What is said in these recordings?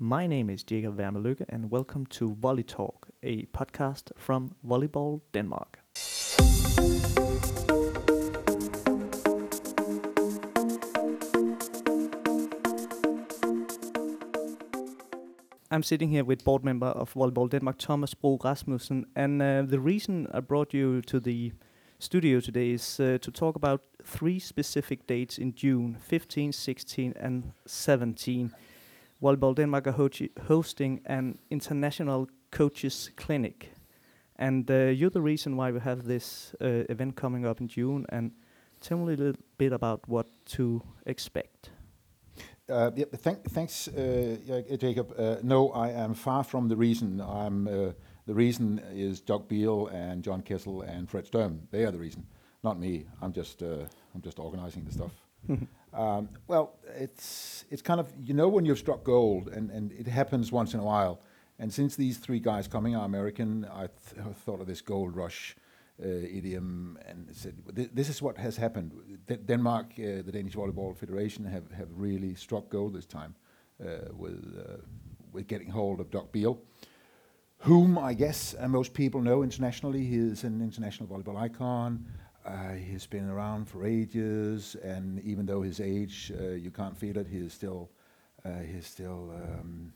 My name is Jacob Wermeløkke, and welcome to Volley Talk, a podcast from Volleyball Denmark. I'm sitting here with board member of Volleyball Denmark, Thomas Bro Rasmussen, and uh, the reason I brought you to the studio today is uh, to talk about three specific dates in June 15, 16, and 17. Volleyball Denmark are ho hosting an international coaches clinic. And uh, you're the reason why we have this uh, event coming up in June. And tell me a little bit about what to expect. Uh, yeah, thank, thanks, uh, Jacob. Uh, no, I am far from the reason. I'm uh, the reason is Doug Beal and John Kessel and Fred Sturm. They are the reason, not me. I'm just uh, I'm just organizing the stuff. um, well, it's it's kind of you know when you've struck gold, and, and it happens once in a while. And since these three guys coming are American, I th- thought of this gold rush uh, idiom and said, this is what has happened. Denmark, uh, the Danish Volleyball Federation, have, have really struck gold this time uh, with, uh, with getting hold of Doug Beal, whom I guess uh, most people know internationally. He is an international volleyball icon. Uh, he's been around for ages, and even though his age, you can't feel it, he is still, he's still um,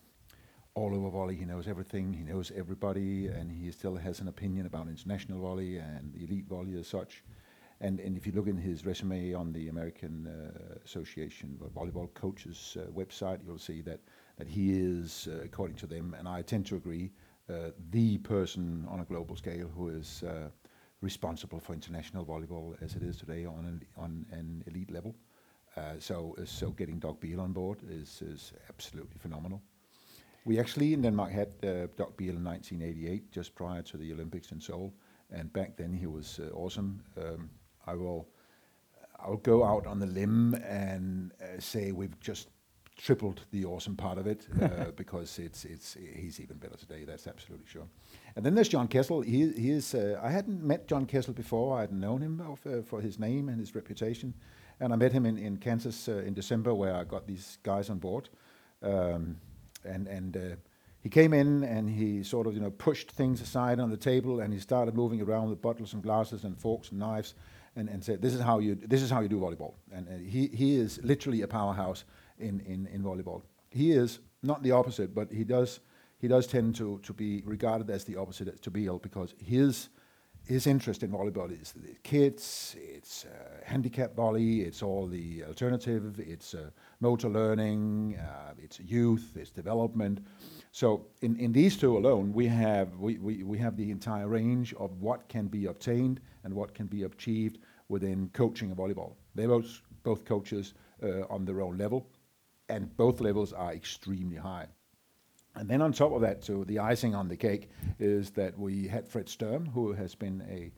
all over volley. He knows everything. He knows everybody, and he still has an opinion about international volley and elite volley as such. And, and if you look in his resume on the American uh, Association of Volleyball Coaches uh, website, you'll see that that he is, uh, according to them, and I tend to agree, uh, the person on a global scale who is uh, responsible for international volleyball as it is today on an, on an elite level. Uh, so so getting Doug Beal on board is is absolutely phenomenal. We actually in Denmark had uh, Doug Beal in 1988, just prior to the Olympics in Seoul, and back then he was uh, awesome. Um, I will, I will go out on the limb and uh, say we've just tripled the awesome part of it uh, because it's it's he's even better today. That's absolutely sure. And then there's John Kessel. He he is. Uh, I hadn't met John Kessel before. I hadn't known him of, uh, for his name and his reputation, and I met him in in Kansas uh, in December where I got these guys on board. Um, and and uh, he came in and he sort of you know pushed things aside on the table and he started moving around with bottles and glasses and forks and knives and, and said this is how you this is how you do volleyball and uh, he he is literally a powerhouse in, in in volleyball he is not the opposite but he does he does tend to to be regarded as the opposite to Beal because his his interest in volleyball is the kids, it's uh, handicap volley, it's all the alternative, it's uh, motor learning, uh, it's youth, it's development. So in, in these two alone, we have we, we, we have the entire range of what can be obtained and what can be achieved within coaching a volleyball. They're both, both coaches uh, on their own level, and both levels are extremely high. And then on top of that, so the icing on the cake is that we had Fred Sturm, who has been a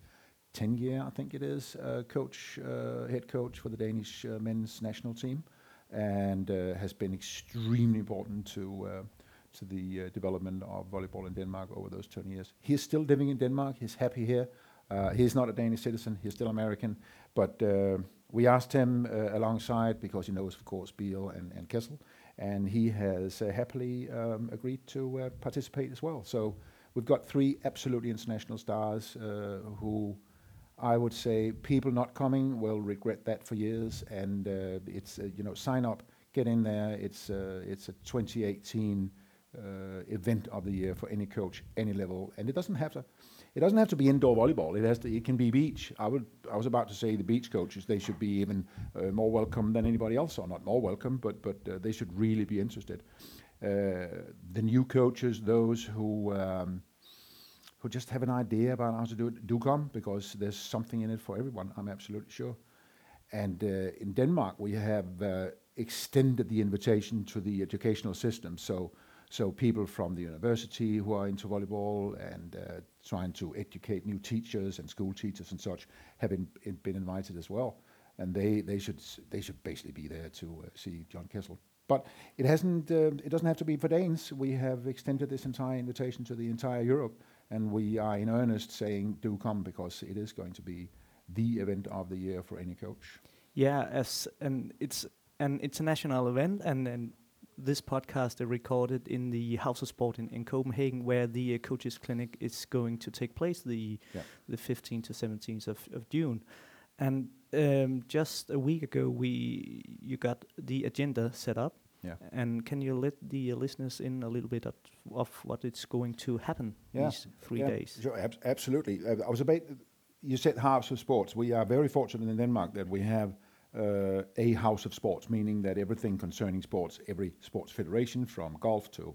10 year, I think it is, uh, coach, uh, head coach for the Danish uh, men's national team, and uh, has been extremely important to uh, to the uh, development of volleyball in Denmark over those 10 years. He's still living in Denmark. He's happy here. he's not a Danish citizen. He's still American. But we asked him alongside because he knows, of course, Beal and, Kessel and he has uh, happily um, agreed to uh, participate as well. So we've got three absolutely international stars uh, who I would say people not coming will regret that for years. And uh, it's uh, you know sign up, get in there. It's uh, it's a 2018 event of the year for any coach, any level, and it doesn't have to it doesn't have to be indoor volleyball. It has to. It can be beach. I would. I was about to say the beach coaches. They should be even uh, more welcome than anybody else, or not more welcome, but but uh, they should really be interested. Uh, the new coaches, those who um, who just have an idea about how to do it, do come because there's something in it for everyone. I'm absolutely sure. And uh, in Denmark, we have uh, extended the invitation to the educational system. So so people from the university who are into volleyball and uh, trying to educate new teachers and school teachers and such have been, been invited as well. And they, they should they should basically be there to uh, see John Kessel. But it hasn't uh, it doesn't have to be for Danes. We have extended this entire invitation to the entire Europe, and we are in earnest saying do come because it is going to be the event of the year for any coach. Yeah, as and it's an international event, and, and this podcast is recorded in the House of Sport in, in Copenhagen, where the uh, coaches clinic is going to take place the Yeah. the 15th to 17th of, of June. And um, just a week ago, we you got the agenda set up. Yeah. And can you let the uh, listeners in a little bit of, of what it's going to happen Yeah. these three Yeah, days? Sure, ab- absolutely. Uh, I was about. You said House of Sports. We are very fortunate in Denmark that we have uh, a House of Sports, meaning that everything concerning sports, every sports federation, from golf to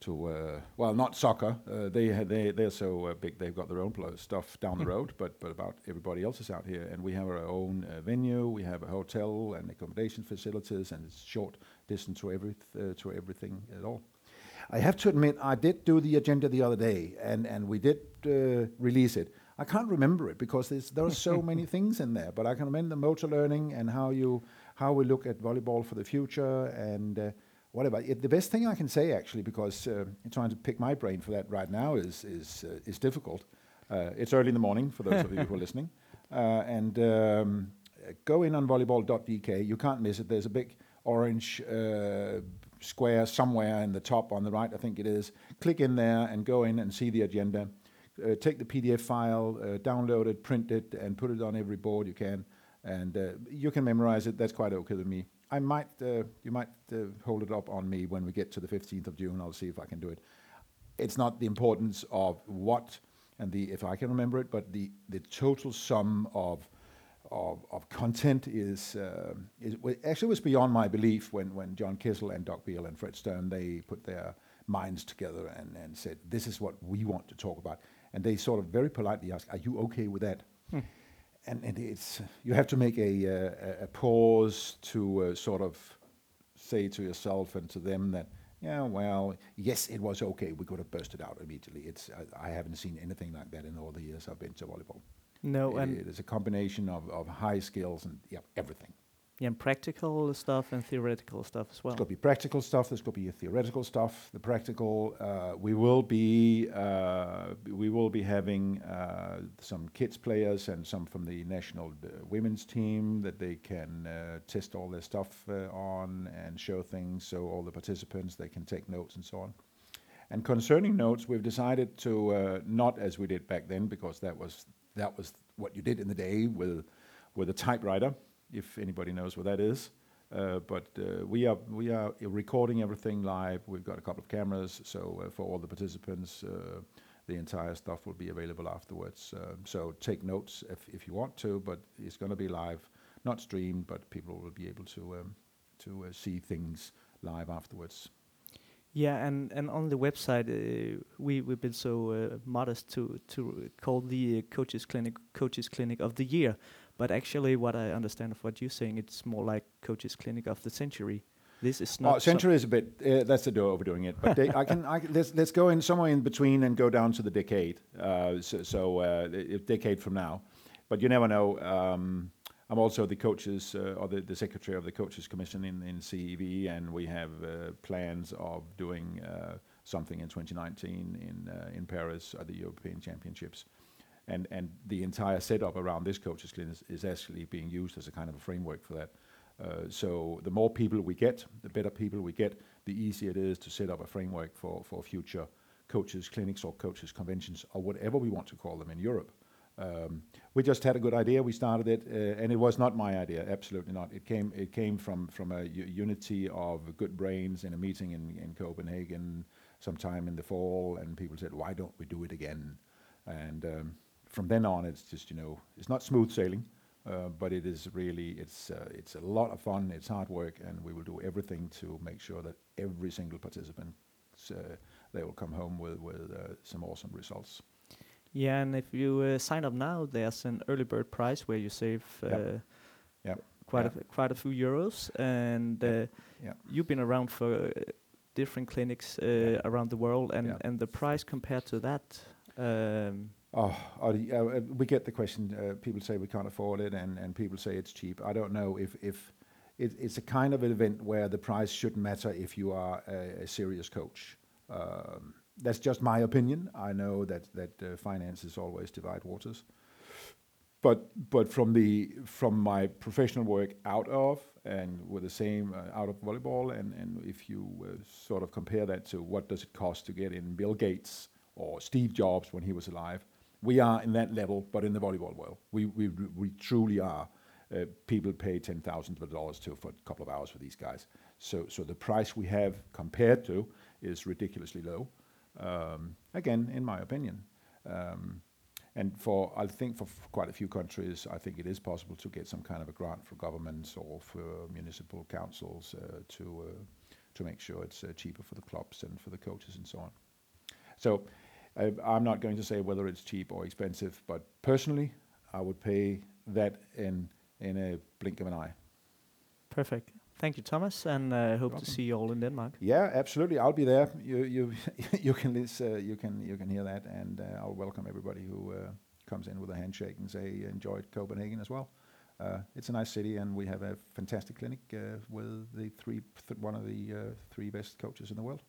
to uh, well, not soccer. Uh, they they they're so uh, big. They've got their own stuff down the road, but but about everybody else is out here, and we have our own uh, venue. We have a hotel and accommodation facilities, and it's short distance to every uh, to everything at all. I have to admit, I did do the agenda the other day, and, and we did uh, release it. I can't remember it because there's, there are so many things in there, but I can remember the motor learning and how you how we look at volleyball for the future and uh, whatever. It, the best thing I can say actually, because uh, trying to pick my brain for that right now is is uh, is difficult. Uh, it's early in the morning for those of you who are listening, uh, and um, go in on volleyball.dk. You can't miss it. There's a big orange uh, square somewhere in the top on the right, I think it is. Click in there and go in and see the agenda. Uh, take the PDF file, uh, download it, print it, and put it on every board you can. And uh, you can memorize it. That's quite okay with me. I might, uh, you might uh, hold it up on me when we get to the 15th of June. I'll see if I can do it. It's not the importance of what and the if I can remember it, but the the total sum of of, of content is, uh, is actually was beyond my belief when, when John Kessel and Doug Beal and Fred Sturm they put their minds together and, and said this is what we want to talk about and they sort of very politely ask, are you okay with that? And, and it's you have to make a, uh, a- pause to uh, sort of say to yourself and to them that yeah well yes it was okay. We could have bursted out immediately. It's I, I haven't seen anything like that in all the years I've been to volleyball. No, and it is a combination of, of high skills and yeah, everything. Yeah, and practical stuff and theoretical stuff as well. There's going to be practical stuff. There's going to be theoretical stuff. The practical, uh, we will be uh, we will be having uh, some kids players and some from the national uh, women's team that they can uh, test all their stuff uh, on and show things. So all the participants they can take notes and so on. And concerning notes, we've decided to not as we did back then because that was that was what you did in the day with with a typewriter, if anybody knows what that is. Uh, but uh, we are we are recording everything live. We've got a couple of cameras, so uh, for all the participants, the entire stuff will be available afterwards. Uh, so take notes if, if you want to, but it's going to be live, not streamed, but people will be able to um, to see things live afterwards. Yeah, and, on the website, we we've been so modest to to call the coaches clinic coaches clinic of the year, but actually, what I understand of what you're saying, it's more like coaches clinic of the century. This is not Oh, century is a bit. Uh, that's the door overdoing it. But they, I can. I, let's let's go in somewhere in between and go down to the decade. Uh, so so uh, a decade from now, but you never know. Um, I'm also the coaches uh, or the, the secretary of the coaches commission in, in CEV, and we have uh, plans of doing uh, something in 2019 in uh, in Paris at the European Championships. And, the entire setup around this coaches clinic is, actually being used as a kind of a framework for that. Uh, so the more people we get, the better people we get, the easier it is to set up a framework for, future coaches clinics or coaches conventions or whatever we want to call them in Europe. Um, we just had a good idea. We started it, uh, and it was not my idea. Absolutely not. It came it came from a unity of good brains in a meeting in, in Copenhagen sometime in the fall, and people said, "Why don't we do it again?" And um, from then on, it's just you know, it's not smooth sailing, uh, but it is really it's uh, it's a lot of fun. It's hard work, and we will do everything to make sure that every single participant uh, they will come home with with uh, some awesome results. Yeah, and if you uh, sign up now, there's an early bird price where you save uh, Yep. Yep. quite Yep. a quite a few euros. And uh, you've been around for uh, different clinics uh, Yeah. around the world, and Yeah. and the price compared to that. Um, Oh, uh, we get the question. Uh, people say we can't afford it, and, people say it's cheap. I don't know if if it, it's a kind of an event where the price shouldn't matter if you are a, serious coach. Um, that's just my opinion. I know that uh, finances always divide waters, but but from the from my professional work out of and with the same out of volleyball and and if you sort of compare that to what does it cost to get in Bill Gates or Steve Jobs when he was alive, we are in that level, but in the volleyball world, we truly are. Uh, people pay ten thousands of dollars to for a couple of hours for these guys. So so the price we have compared to is ridiculously low. Um, again, in my opinion. Um, and for I think for quite a few countries, I think it is possible to get some kind of a grant for governments or for municipal councils uh, to uh, to make sure it's cheaper for the clubs and for the coaches and so on. I'm not going to say whether it's cheap or expensive, but personally, I would pay that in in a blink of an eye. Perfect. Thank you, Thomas, and I uh, hope Welcome. to see you all in Denmark. Yeah, absolutely. I'll be there. You you you can listen, uh, you can you can hear that, and uh, I'll welcome everybody who uh, comes in with a handshake and say enjoyed Copenhagen as well. Uh, it's a nice city, and we have a fantastic clinic uh, with the three th- one of the uh, three best coaches in the world.